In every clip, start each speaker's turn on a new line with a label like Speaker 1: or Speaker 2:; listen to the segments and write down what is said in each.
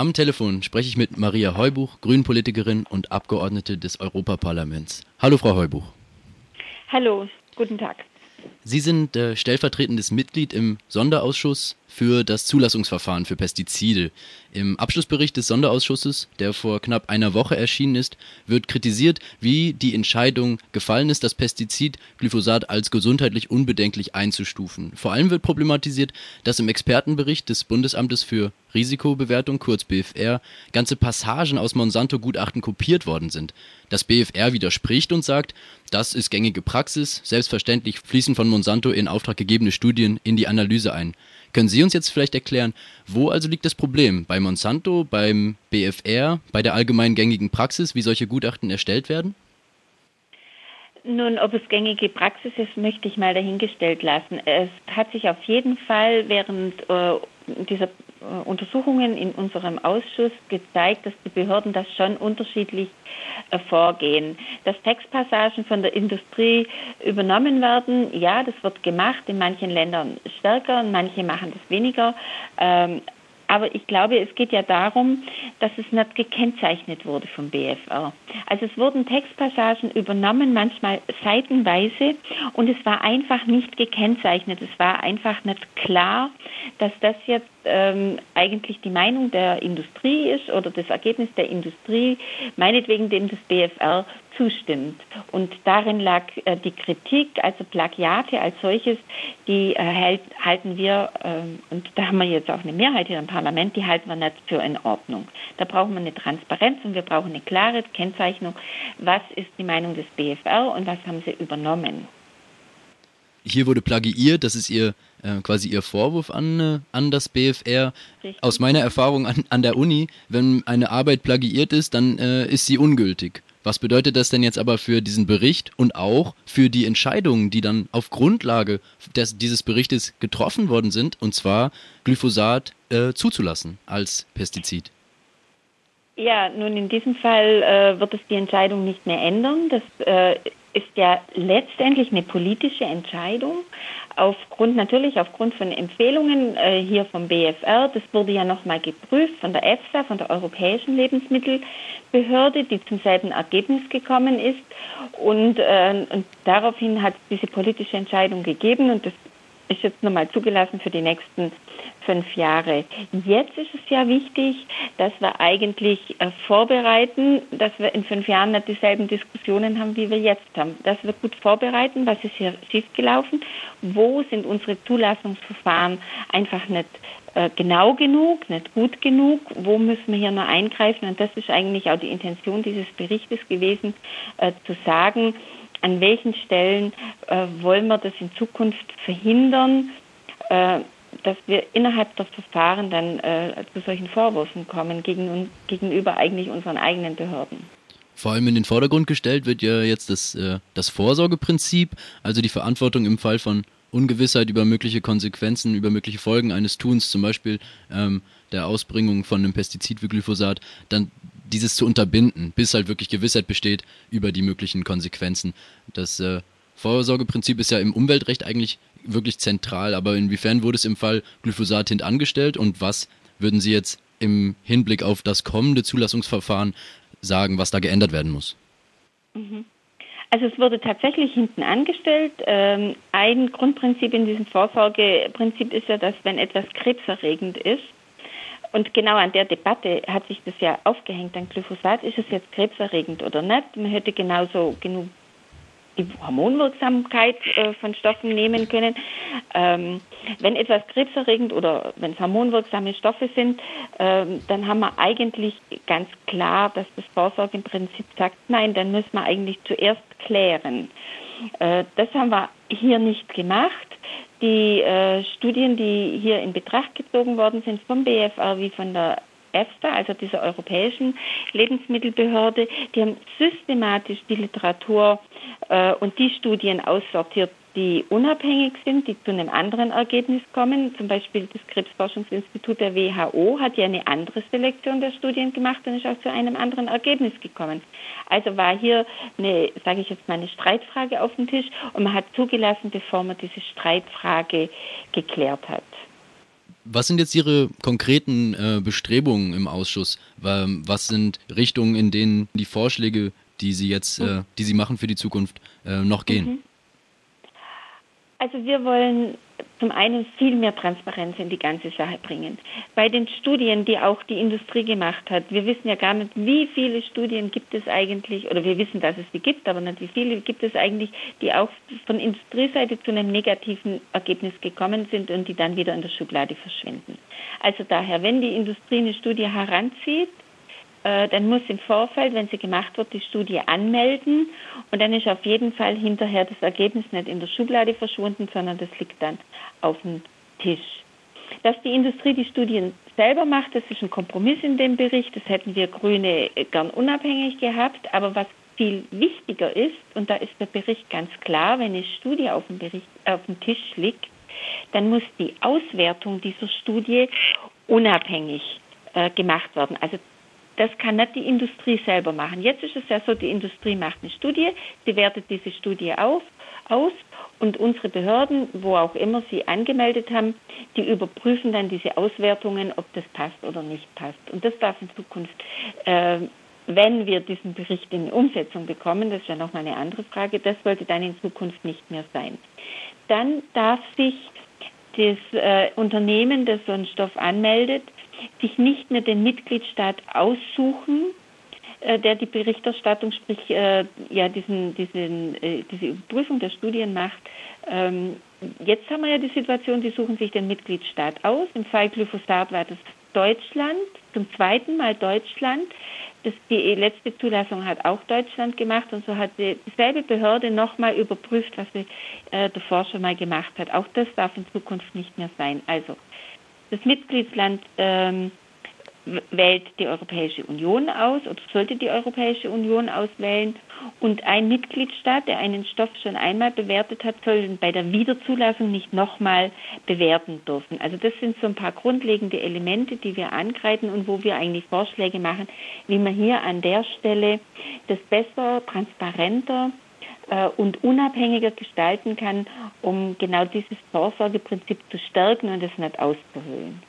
Speaker 1: Am Telefon spreche ich mit Maria Heubuch, Grünpolitikerin und Abgeordnete des Europaparlaments. Hallo, Frau Heubuch.
Speaker 2: Hallo, guten Tag.
Speaker 1: Sie sind äh, stellvertretendes Mitglied im Sonderausschuss für das Zulassungsverfahren für Pestizide. Im Abschlussbericht des Sonderausschusses, der vor knapp einer Woche erschienen ist, wird kritisiert, wie die Entscheidung gefallen ist, das Pestizid Glyphosat als gesundheitlich unbedenklich einzustufen. Vor allem wird problematisiert, dass im Expertenbericht des Bundesamtes für Risikobewertung, kurz BFR, ganze Passagen aus Monsanto-Gutachten kopiert worden sind. Das BFR widerspricht und sagt, das ist gängige Praxis, selbstverständlich fließen von Monsanto in Auftrag gegebene Studien in die Analyse ein. Können Sie uns jetzt vielleicht erklären, wo also liegt das Problem? Bei Monsanto, beim BFR, bei der allgemein gängigen Praxis, wie solche Gutachten erstellt werden?
Speaker 2: Nun, ob es gängige Praxis ist, möchte ich mal dahingestellt lassen. Es hat sich auf jeden Fall während äh, dieser äh, Untersuchungen in unserem Ausschuss gezeigt, dass die Behörden das schon unterschiedlich äh, vorgehen. Dass Textpassagen von der Industrie übernommen werden, ja, das wird gemacht, in manchen Ländern stärker, manche machen das weniger. Aber ich glaube, es geht ja darum, dass es nicht gekennzeichnet wurde vom BFR. Also es wurden Textpassagen übernommen, manchmal seitenweise, und es war einfach nicht gekennzeichnet. Es war einfach nicht klar, dass das jetzt ähm, eigentlich die Meinung der Industrie ist oder das Ergebnis der Industrie, meinetwegen dem des BFR zustimmt. Und darin lag äh, die Kritik, also Plagiate als solches, die äh, hält, halten wir, äh, und da haben wir jetzt auch eine Mehrheit hier im Parlament, die halten wir nicht für in Ordnung. Da brauchen wir eine Transparenz und wir brauchen eine klare Kennzeichnung, was ist die Meinung des BFR und was haben sie übernommen.
Speaker 1: Hier wurde plagiiert, das ist ihr äh, quasi ihr Vorwurf an, äh, an das BFR. Richtig. Aus meiner Erfahrung an, an der Uni, wenn eine Arbeit plagiiert ist, dann äh, ist sie ungültig. Was bedeutet das denn jetzt aber für diesen Bericht und auch für die Entscheidungen, die dann auf Grundlage des, dieses Berichtes getroffen worden sind, und zwar Glyphosat äh, zuzulassen als Pestizid?
Speaker 2: Ja, nun in diesem Fall äh, wird es die Entscheidung nicht mehr ändern. Das äh, ist ja letztendlich eine politische Entscheidung aufgrund natürlich aufgrund von Empfehlungen äh, hier vom BFR. Das wurde ja nochmal geprüft von der EFSA, von der Europäischen Lebensmittelbehörde, die zum selben Ergebnis gekommen ist. Und, äh, und daraufhin hat es diese politische Entscheidung gegeben und das ist jetzt nochmal zugelassen für die nächsten fünf Jahre. Jetzt ist es ja wichtig, dass wir eigentlich äh, vorbereiten, dass wir in fünf Jahren nicht dieselben Diskussionen haben, wie wir jetzt haben. Dass wir gut vorbereiten, was ist hier schiefgelaufen, wo sind unsere Zulassungsverfahren einfach nicht äh, genau genug, nicht gut genug, wo müssen wir hier noch eingreifen. Und das ist eigentlich auch die Intention dieses Berichtes gewesen, äh, zu sagen, an welchen Stellen äh, wollen wir das in Zukunft verhindern, äh, dass wir innerhalb der Verfahren dann äh, zu solchen Vorwürfen kommen gegen, gegenüber eigentlich unseren eigenen Behörden.
Speaker 1: Vor allem in den Vordergrund gestellt wird ja jetzt das, äh, das Vorsorgeprinzip, also die Verantwortung im Fall von Ungewissheit über mögliche Konsequenzen, über mögliche Folgen eines Tuns, zum Beispiel ähm, der Ausbringung von einem Pestizid wie Glyphosat, dann dieses zu unterbinden, bis halt wirklich Gewissheit besteht über die möglichen Konsequenzen. Das äh, Vorsorgeprinzip ist ja im Umweltrecht eigentlich wirklich zentral, aber inwiefern wurde es im Fall Glyphosat hintangestellt und was würden Sie jetzt im Hinblick auf das kommende Zulassungsverfahren sagen, was da geändert werden muss?
Speaker 2: Mhm. Also es wurde tatsächlich hinten angestellt. Ähm, ein Grundprinzip in diesem Vorsorgeprinzip ist ja, dass wenn etwas krebserregend ist, und genau an der Debatte hat sich das ja aufgehängt an Glyphosat. Ist es jetzt krebserregend oder nicht? Man hätte genauso genug die Hormonwirksamkeit äh, von Stoffen nehmen können. Ähm, wenn etwas krebserregend oder wenn es hormonwirksame Stoffe sind, ähm, dann haben wir eigentlich ganz klar, dass das Vorsorgeprinzip sagt, nein, dann müssen wir eigentlich zuerst klären. Äh, das haben wir hier nicht gemacht. Die äh, Studien, die hier in Betracht gezogen worden sind vom BFR wie von der EFSA, also dieser europäischen Lebensmittelbehörde, die haben systematisch die Literatur äh, und die Studien aussortiert, die unabhängig sind, die zu einem anderen Ergebnis kommen. Zum Beispiel das Krebsforschungsinstitut der WHO hat ja eine andere Selektion der Studien gemacht und ist auch zu einem anderen Ergebnis gekommen. Also war hier eine, sage ich jetzt mal, eine Streitfrage auf dem Tisch und man hat zugelassen, bevor man diese Streitfrage geklärt hat.
Speaker 1: Was sind jetzt Ihre konkreten äh, Bestrebungen im Ausschuss? Was sind Richtungen, in denen die Vorschläge, die Sie jetzt, äh, die Sie machen für die Zukunft, äh, noch gehen?
Speaker 2: Also wir wollen zum einen viel mehr Transparenz in die ganze Sache bringen. Bei den Studien, die auch die Industrie gemacht hat, wir wissen ja gar nicht, wie viele Studien gibt es eigentlich, oder wir wissen, dass es die gibt, aber nicht wie viele gibt es eigentlich, die auch von Industrieseite zu einem negativen Ergebnis gekommen sind und die dann wieder in der Schublade verschwinden. Also daher, wenn die Industrie eine Studie heranzieht, dann muss im Vorfeld, wenn sie gemacht wird, die Studie anmelden und dann ist auf jeden Fall hinterher das Ergebnis nicht in der Schublade verschwunden, sondern das liegt dann auf dem Tisch. Dass die Industrie die Studien selber macht, das ist ein Kompromiss in dem Bericht, das hätten wir Grüne gern unabhängig gehabt, aber was viel wichtiger ist, und da ist der Bericht ganz klar, wenn eine Studie auf dem, Bericht, auf dem Tisch liegt, dann muss die Auswertung dieser Studie unabhängig äh, gemacht werden. Also das kann nicht die Industrie selber machen. Jetzt ist es ja so, die Industrie macht eine Studie, sie wertet diese Studie auf, aus und unsere Behörden, wo auch immer sie angemeldet haben, die überprüfen dann diese Auswertungen, ob das passt oder nicht passt. Und das darf in Zukunft, äh, wenn wir diesen Bericht in Umsetzung bekommen, das ist ja nochmal eine andere Frage, das sollte dann in Zukunft nicht mehr sein. Dann darf sich das äh, Unternehmen, das so einen Stoff anmeldet, sich nicht mehr den Mitgliedstaat aussuchen, äh, der die Berichterstattung, sprich äh, ja diesen, diesen, äh, diese Überprüfung der Studien macht. Ähm, jetzt haben wir ja die Situation, die suchen sich den Mitgliedstaat aus. Im Fall Glyphosat war das Deutschland, zum zweiten Mal Deutschland. Das, die letzte Zulassung hat auch Deutschland gemacht und so hat dieselbe Behörde nochmal überprüft, was sie äh, davor schon mal gemacht hat. Auch das darf in Zukunft nicht mehr sein. Also das Mitgliedsland ähm, wählt die Europäische Union aus oder sollte die Europäische Union auswählen. Und ein Mitgliedstaat, der einen Stoff schon einmal bewertet hat, soll ihn bei der Wiederzulassung nicht nochmal bewerten dürfen. Also das sind so ein paar grundlegende Elemente, die wir angreifen und wo wir eigentlich Vorschläge machen, wie man hier an der Stelle das besser, transparenter äh, und unabhängiger gestalten kann, um genau dieses Vorsorgeprinzip zu stärken und es nicht auszuhöhlen.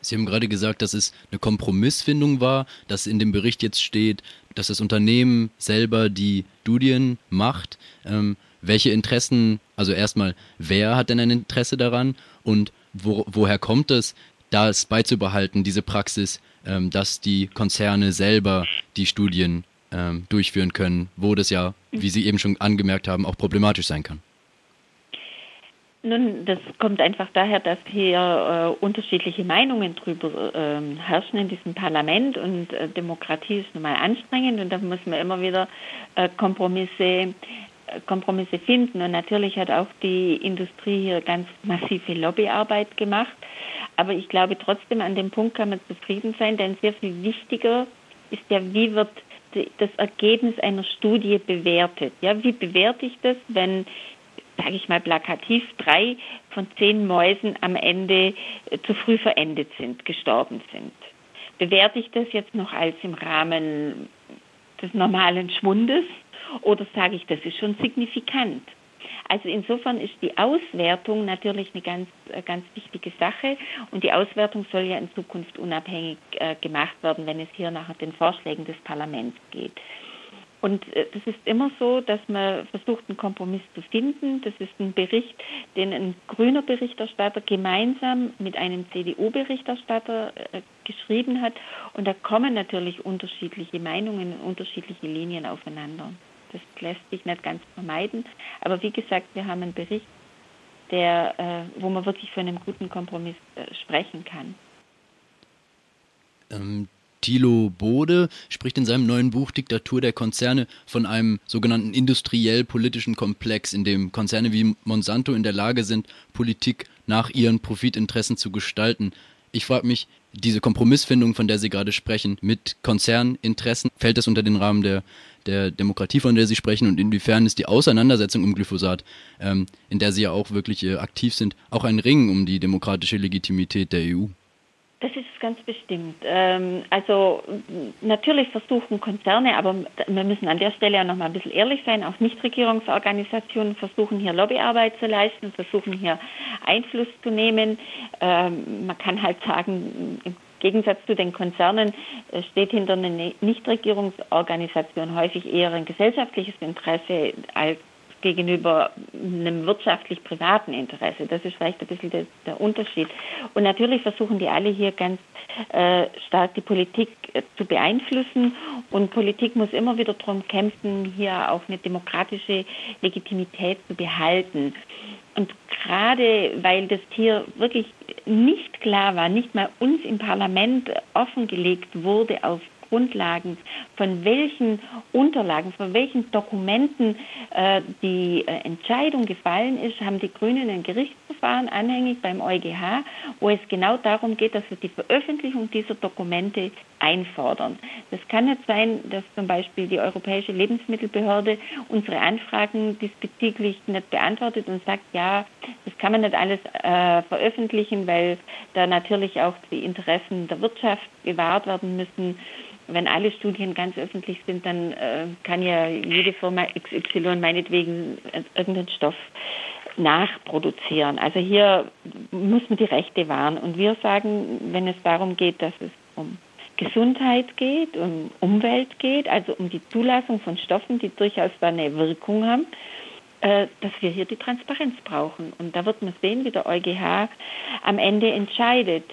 Speaker 1: Sie haben gerade gesagt, dass es eine Kompromissfindung war, dass in dem Bericht jetzt steht, dass das Unternehmen selber die Studien macht. Ähm, welche Interessen, also erstmal, wer hat denn ein Interesse daran und wo, woher kommt es, das beizubehalten, diese Praxis, ähm, dass die Konzerne selber die Studien ähm, durchführen können, wo das ja, wie Sie eben schon angemerkt haben, auch problematisch sein kann?
Speaker 2: Nun, das kommt einfach daher, dass hier äh, unterschiedliche Meinungen drüber äh, herrschen in diesem Parlament und äh, Demokratie ist nun mal anstrengend und da muss man immer wieder äh, Kompromisse, äh, Kompromisse finden. Und natürlich hat auch die Industrie hier ganz massive Lobbyarbeit gemacht. Aber ich glaube trotzdem, an dem Punkt kann man zufrieden sein, denn sehr viel wichtiger ist ja, wie wird das Ergebnis einer Studie bewertet. Ja, wie bewerte ich das, wenn, sage ich mal plakativ, drei von zehn Mäusen am Ende äh, zu früh verendet sind, gestorben sind? Bewerte ich das jetzt noch als im Rahmen des normalen Schwundes oder sage ich, das ist schon signifikant? Also insofern ist die Auswertung natürlich eine ganz, äh, ganz wichtige Sache und die Auswertung soll ja in Zukunft unabhängig äh, gemacht werden, wenn es hier nach den Vorschlägen des Parlaments geht. Und äh, ist immer so, dass man versucht, einen Kompromiss zu finden. Das ist ein Bericht, den ein grüner Berichterstatter gemeinsam mit einem CDU-Berichterstatter äh, geschrieben hat. Und da kommen natürlich unterschiedliche Meinungen, unterschiedliche Linien aufeinander. Das lässt sich nicht ganz vermeiden. Aber wie gesagt, wir haben einen Bericht, der, äh, wo man wirklich von einem guten Kompromiss äh, sprechen kann.
Speaker 1: Ähm, Thilo Bode spricht in seinem neuen Buch Diktatur der Konzerne von einem sogenannten industriell-politischen Komplex, in dem Konzerne wie Monsanto in der Lage sind, Politik nach ihren Profitinteressen zu gestalten. Ich frage mich, diese Kompromissfindung, von der Sie gerade sprechen, mit Konzerninteressen, fällt das unter den Rahmen der der Demokratie, von der Sie sprechen und inwiefern ist die Auseinandersetzung um Glyphosat, ähm, in der Sie ja auch wirklich äh, aktiv sind, auch ein Ring um die demokratische Legitimität der EU?
Speaker 2: Das ist ganz bestimmt. Ähm, also natürlich versuchen Konzerne, aber wir müssen an der Stelle auch noch mal ein bisschen ehrlich sein, auch Nichtregierungsorganisationen versuchen hier Lobbyarbeit zu leisten, versuchen hier Einfluss zu nehmen. Ähm, man kann halt sagen, im Gegensatz zu den Konzernen äh, steht hinter einer Nichtregierungsorganisation häufig eher ein gesellschaftliches Interesse als gegenüber einem wirtschaftlich-privaten Interesse. Das ist vielleicht ein bisschen der, der, Unterschied. Und natürlich versuchen die alle hier ganz äh, stark die Politik äh, zu beeinflussen. Und Politik muss immer wieder darum kämpfen, hier auch eine demokratische Legitimität zu behalten. Und gerade weil das hier wirklich nicht klar war, nicht mal uns im Parlament offengelegt wurde auf Grundlagen, von welchen Unterlagen, von welchen Dokumenten äh, die äh, Entscheidung gefallen ist, haben die Grünen ein Gerichtsverfahren anhängig beim EuGH, wo es genau darum geht, dass wir die Veröffentlichung dieser Dokumente einfordern. Das kann nicht sein, dass zum Beispiel die Europäische Lebensmittelbehörde unsere Anfragen diesbezüglich nicht beantwortet und sagt, ja, das kann man nicht alles äh, veröffentlichen, weil da natürlich auch die Interessen der Wirtschaft gewahrt werden müssen wenn alle Studien ganz öffentlich sind, dann äh, kann ja jede Firma XY meinetwegen irgendeinen Stoff nachproduzieren. Also hier muss man die Rechte wahren. Und wir sagen, wenn es darum geht, dass es um Gesundheit geht, um Umwelt geht, also um die Zulassung von Stoffen, die durchaus da eine Wirkung haben, äh, dass wir hier die Transparenz brauchen. Und da wird man sehen, wie der EuGH am Ende entscheidet.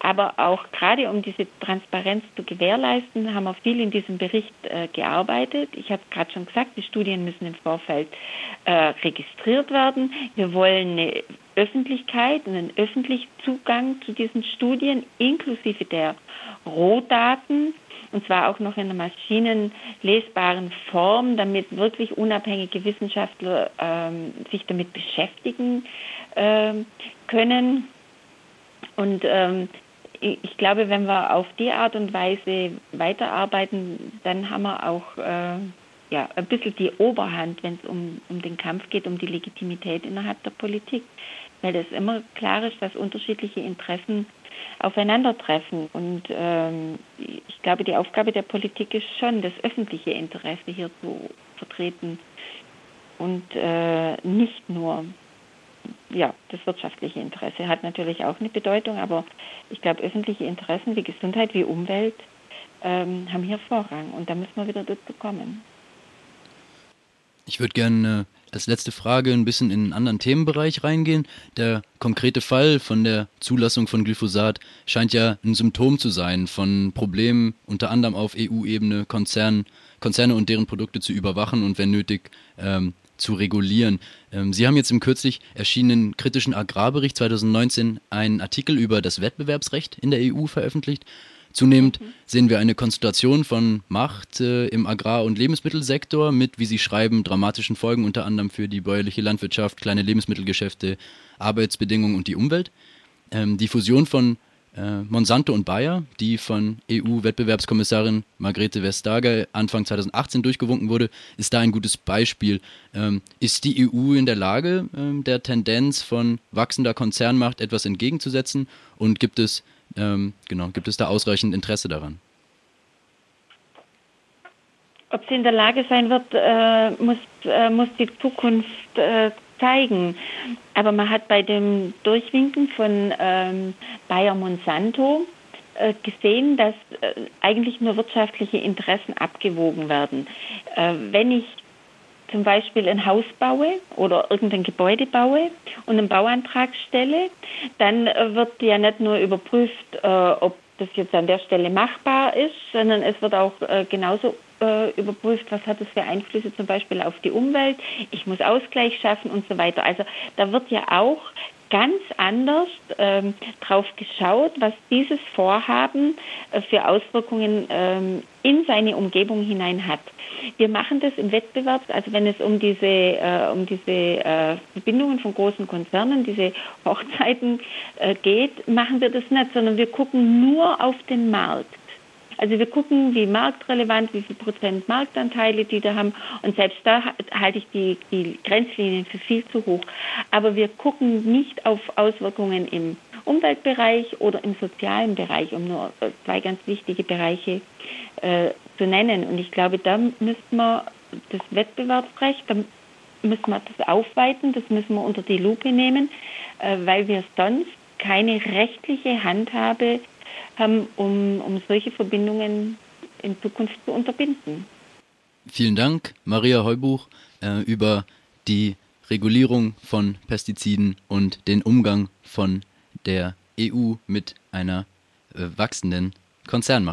Speaker 2: Aber auch gerade um diese Transparenz zu gewährleisten, haben wir viel in diesem Bericht äh, gearbeitet. Ich habe gerade schon gesagt, die Studien müssen im Vorfeld äh, registriert werden. Wir wollen eine Öffentlichkeit einen öffentlichen Zugang zu diesen Studien inklusive der Rohdaten und zwar auch noch in einer maschinenlesbaren Form, damit wirklich unabhängige Wissenschaftler ähm, sich damit beschäftigen ähm, können. Und ähm, ich glaube, wenn wir auf die Art und Weise weiterarbeiten, dann haben wir auch äh, ja, ein bisschen die Oberhand, wenn es um, um den Kampf geht, um die Legitimität innerhalb der Politik. Weil es immer klar ist, dass unterschiedliche Interessen aufeinandertreffen. Und ähm, ich glaube, die Aufgabe der Politik ist schon, das öffentliche Interesse hier zu vertreten und äh, nicht nur ja, das wirtschaftliche Interesse hat natürlich auch eine Bedeutung, aber ich glaube, öffentliche Interessen wie Gesundheit, wie Umwelt ähm, haben hier Vorrang und da müssen wir wieder dazu kommen.
Speaker 1: Ich würde gerne als letzte Frage ein bisschen in einen anderen Themenbereich reingehen. Der konkrete Fall von der Zulassung von Glyphosat scheint ja ein Symptom zu sein von Problemen unter anderem auf EU-Ebene, Konzern, Konzerne und deren Produkte zu überwachen und wenn nötig ähm, zu regulieren. Ähm, Sie haben jetzt im kürzlich erschienenen kritischen Agrarbericht 2019 einen Artikel über das Wettbewerbsrecht in der EU veröffentlicht. Zunehmend mhm. sehen wir eine Konzentration von Macht äh, im Agrar- und Lebensmittelsektor mit, wie Sie schreiben, dramatischen Folgen unter anderem für die bäuerliche Landwirtschaft, kleine Lebensmittelgeschäfte, Arbeitsbedingungen und die Umwelt. Ähm, die Fusion von äh, Monsanto und Bayer, die von EU-Wettbewerbskommissarin Margrethe Vestager Anfang 2018 durchgewunken wurde, ist da ein gutes Beispiel. Ähm, ist die EU in der Lage, ähm, der Tendenz von wachsender Konzernmacht etwas entgegenzusetzen und gibt es, ähm, genau, gibt es da ausreichend Interesse daran?
Speaker 2: Ob sie in der Lage sein wird, äh, muss, äh, muss die Zukunft äh, zeigen. Aber man hat bei dem Durchwinken von ähm, Bayer Monsanto äh, gesehen, dass äh, eigentlich nur wirtschaftliche Interessen abgewogen werden. Äh, wenn ich zum Beispiel ein Haus baue oder irgendein Gebäude baue und einen Bauantrag stelle, dann äh, wird ja nicht nur überprüft, äh, ob das jetzt an der Stelle machbar ist, sondern es wird auch äh, genauso überprüft, was hat es für Einflüsse zum Beispiel auf die Umwelt. Ich muss Ausgleich schaffen und so weiter. Also da wird ja auch ganz anders ähm, drauf geschaut, was dieses Vorhaben äh, für Auswirkungen ähm, in seine Umgebung hinein hat. Wir machen das im Wettbewerb, also wenn es um diese, äh, um diese äh, Verbindungen von großen Konzernen, diese Hochzeiten äh, geht, machen wir das nicht, sondern wir gucken nur auf den Markt. Also wir gucken, wie marktrelevant, wie viel Prozent Marktanteile die da haben. Und selbst da halte ich die, die Grenzlinien für viel zu hoch. Aber wir gucken nicht auf Auswirkungen im Umweltbereich oder im sozialen Bereich, um nur zwei ganz wichtige Bereiche äh, zu nennen. Und ich glaube, da müssten wir das Wettbewerbsrecht, da müssen wir das aufweiten, das müssen wir unter die Lupe nehmen, äh, weil wir sonst keine rechtliche Handhabe haben, um, um solche Verbindungen in Zukunft zu unterbinden.
Speaker 1: Vielen Dank, Maria Heubuch, äh, über die Regulierung von Pestiziden und den Umgang von der EU mit einer äh, wachsenden Konzernmacht.